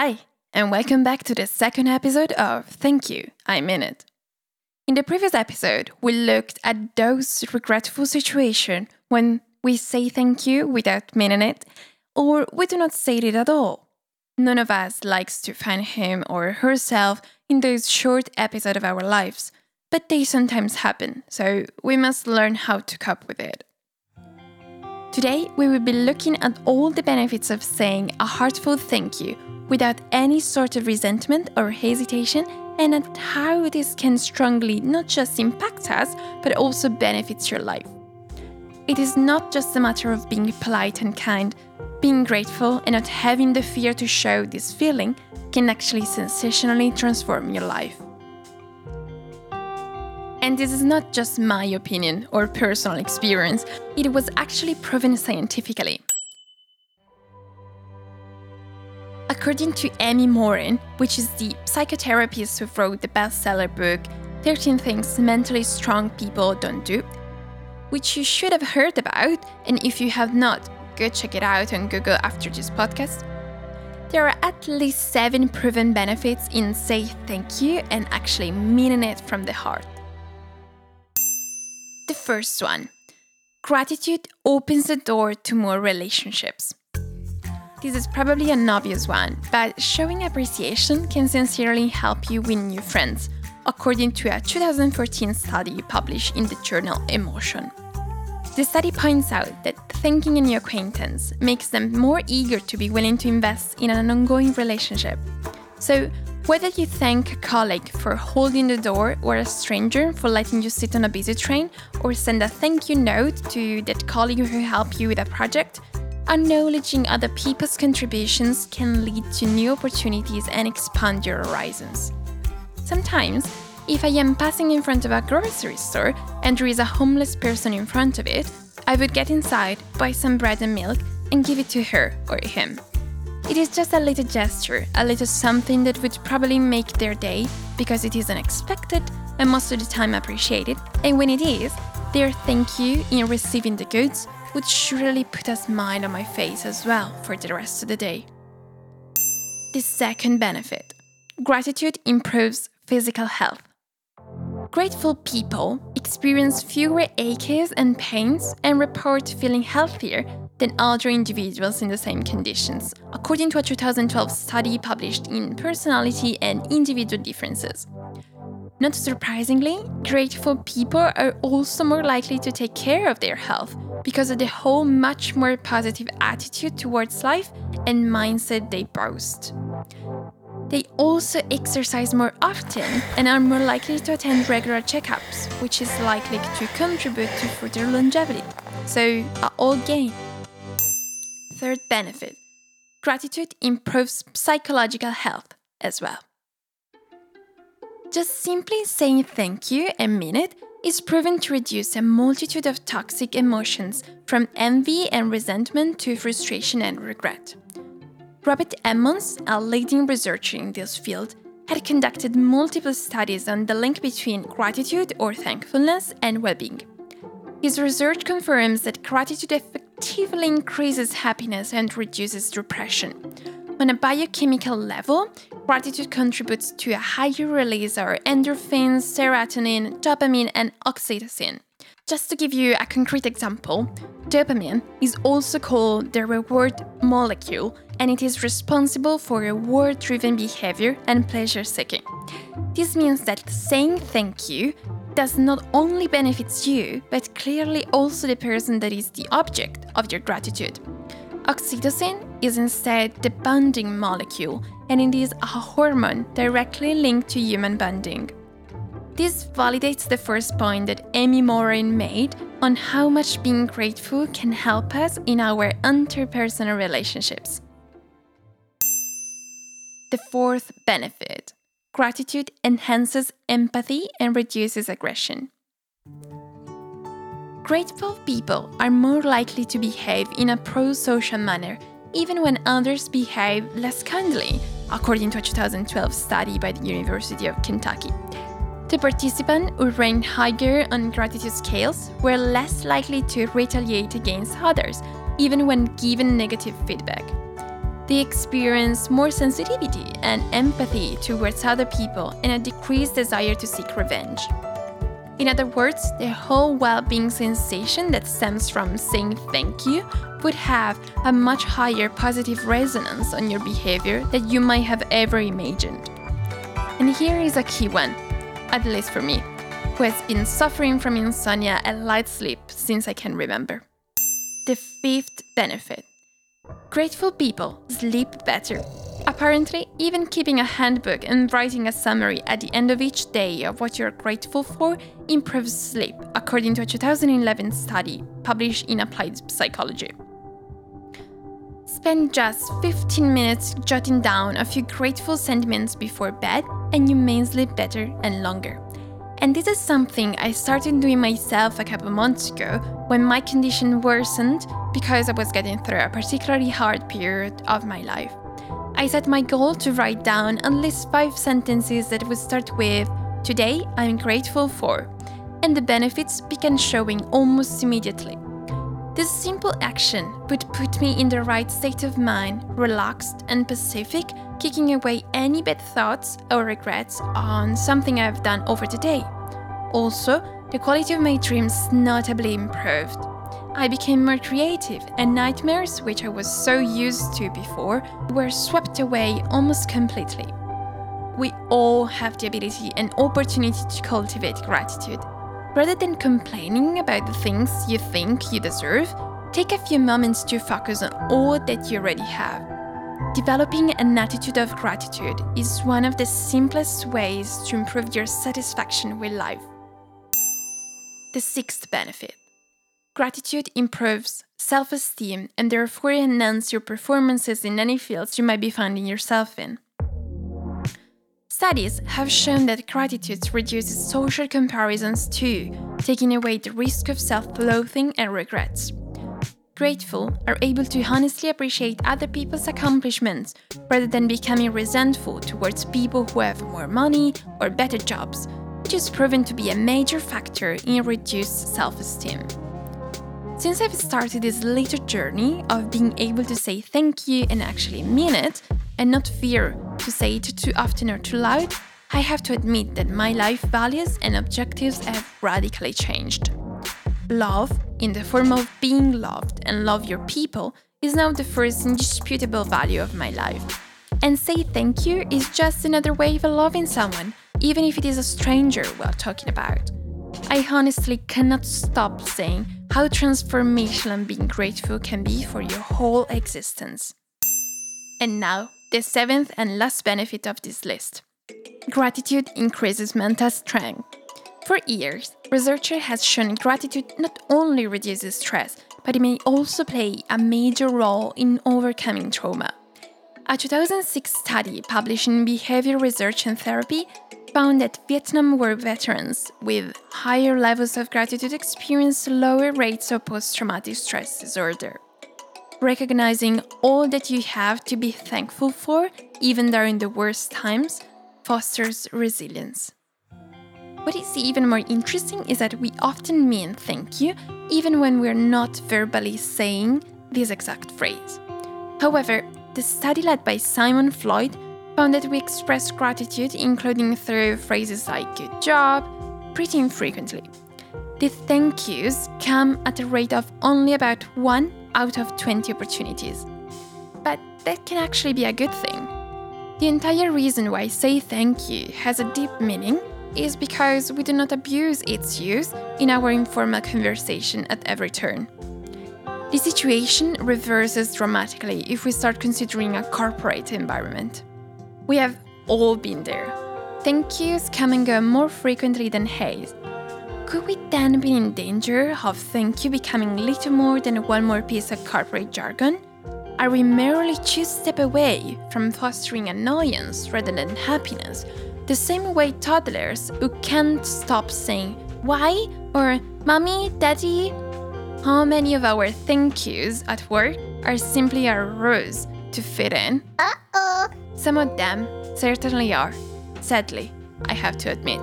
Hi, and welcome back to the second episode of Thank You, I Mean It. In the previous episode, we looked at those regretful situations when we say thank you without meaning it, or we do not say it at all. None of us likes to find him or herself in those short episodes of our lives, but they sometimes happen, so we must learn how to cope with it. Today, we will be looking at all the benefits of saying a heartfelt thank you without any sort of resentment or hesitation, and at how this can strongly not just impact us, but also benefits your life. It is not just a matter of being polite and kind, being grateful and not having the fear to show this feeling can actually sensationally transform your life. And this is not just my opinion or personal experience, it was actually proven scientifically. According to Amy Morin, which is the psychotherapist who wrote the bestseller book 13 Things Mentally Strong People Don't Do, which you should have heard about, and if you have not, go check it out on Google after this podcast. There are at least seven proven benefits in say thank you and actually meaning it from the heart. The first one gratitude opens the door to more relationships. This is probably an obvious one, but showing appreciation can sincerely help you win new friends, according to a 2014 study published in the journal Emotion. The study points out that thanking a new acquaintance makes them more eager to be willing to invest in an ongoing relationship. So, whether you thank a colleague for holding the door or a stranger for letting you sit on a busy train, or send a thank you note to that colleague who helped you with a project, acknowledging other people's contributions can lead to new opportunities and expand your horizons. Sometimes, if I am passing in front of a grocery store and there is a homeless person in front of it, I would get inside, buy some bread and milk, and give it to her or him. It is just a little gesture, a little something that would probably make their day because it is unexpected and most of the time appreciated, and when it is, their thank you in receiving the goods would surely put a smile on my face as well for the rest of the day. The second benefit gratitude improves physical health. Grateful people experience fewer aches and pains and report feeling healthier than other individuals in the same conditions, according to a 2012 study published in Personality and Individual Differences. Not surprisingly, grateful people are also more likely to take care of their health because of the whole much more positive attitude towards life and mindset they boast. They also exercise more often and are more likely to attend regular checkups, which is likely to contribute to further longevity. So, all gain. Third benefit gratitude improves psychological health as well. Just simply saying thank you and mean it is proven to reduce a multitude of toxic emotions from envy and resentment to frustration and regret. Robert Emmons, a leading researcher in this field, had conducted multiple studies on the link between gratitude or thankfulness and well being. His research confirms that gratitude effectively increases happiness and reduces depression. On a biochemical level, gratitude contributes to a higher release of endorphins, serotonin, dopamine, and oxytocin. Just to give you a concrete example, dopamine is also called the reward molecule and it is responsible for reward driven behavior and pleasure seeking. This means that saying thank you does not only benefits you, but clearly also the person that is the object of your gratitude. Oxytocin is instead the bonding molecule and it is a hormone directly linked to human bonding. This validates the first point that Amy Morin made on how much being grateful can help us in our interpersonal relationships. The fourth benefit gratitude enhances empathy and reduces aggression. Grateful people are more likely to behave in a pro social manner even when others behave less kindly, according to a 2012 study by the University of Kentucky. The participants who ranked higher on gratitude scales were less likely to retaliate against others, even when given negative feedback. they experienced more sensitivity and empathy towards other people and a decreased desire to seek revenge. In other words, the whole well being sensation that stems from saying thank you would have a much higher positive resonance on your behavior than you might have ever imagined. And here is a key one, at least for me, who has been suffering from insomnia and light sleep since I can remember. The fifth benefit grateful people sleep better. Apparently, even keeping a handbook and writing a summary at the end of each day of what you're grateful for improves sleep, according to a 2011 study published in Applied Psychology. Spend just 15 minutes jotting down a few grateful sentiments before bed, and you may sleep better and longer. And this is something I started doing myself a couple months ago when my condition worsened because I was getting through a particularly hard period of my life. I set my goal to write down at least five sentences that would start with, Today I'm grateful for, and the benefits began showing almost immediately. This simple action would put me in the right state of mind, relaxed and pacific, kicking away any bad thoughts or regrets on something I've done over the day. Also, the quality of my dreams notably improved. I became more creative, and nightmares, which I was so used to before, were swept away almost completely. We all have the ability and opportunity to cultivate gratitude. Rather than complaining about the things you think you deserve, take a few moments to focus on all that you already have. Developing an attitude of gratitude is one of the simplest ways to improve your satisfaction with life. The sixth benefit Gratitude improves self esteem and therefore enhances your performances in any fields you might be finding yourself in. Studies have shown that gratitude reduces social comparisons too, taking away the risk of self loathing and regrets. Grateful are able to honestly appreciate other people's accomplishments rather than becoming resentful towards people who have more money or better jobs, which is proven to be a major factor in reduced self esteem. Since I've started this little journey of being able to say thank you and actually mean it, and not fear to say it too often or too loud, I have to admit that my life values and objectives have radically changed. Love, in the form of being loved and love your people, is now the first indisputable value of my life. And say thank you is just another way of loving someone, even if it is a stranger we're talking about. I honestly cannot stop saying how transformational being grateful can be for your whole existence. And now, the seventh and last benefit of this list gratitude increases mental strength. For years, researchers has shown gratitude not only reduces stress, but it may also play a major role in overcoming trauma. A 2006 study published in Behavior Research and Therapy found that Vietnam War veterans with higher levels of gratitude experienced lower rates of post traumatic stress disorder. Recognizing all that you have to be thankful for, even during the worst times, fosters resilience. What is even more interesting is that we often mean thank you even when we're not verbally saying this exact phrase. However, the study led by Simon Floyd found that we express gratitude, including through phrases like good job, pretty infrequently. The thank yous come at a rate of only about 1 out of 20 opportunities. But that can actually be a good thing. The entire reason why say thank you has a deep meaning is because we do not abuse its use in our informal conversation at every turn. The situation reverses dramatically if we start considering a corporate environment. We have all been there. Thank yous come and go more frequently than haze. Could we then be in danger of thank you becoming little more than one more piece of corporate jargon? Are we merely two steps away from fostering annoyance rather than happiness? The same way toddlers who can't stop saying why or mommy, daddy. How many of our thank yous at work are simply a ruse to fit in? Uh oh. Some of them certainly are, sadly, I have to admit.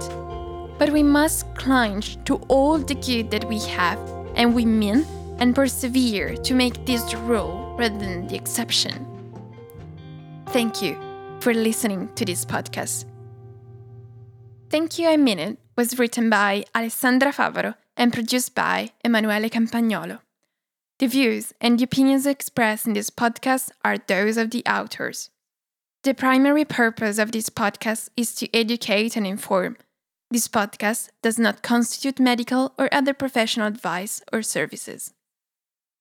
But we must cling to all the good that we have and we mean and persevere to make this the rule rather than the exception. Thank you for listening to this podcast. Thank You I Mean It was written by Alessandra Favaro and produced by Emanuele Campagnolo. The views and opinions expressed in this podcast are those of the authors. The primary purpose of this podcast is to educate and inform. This podcast does not constitute medical or other professional advice or services.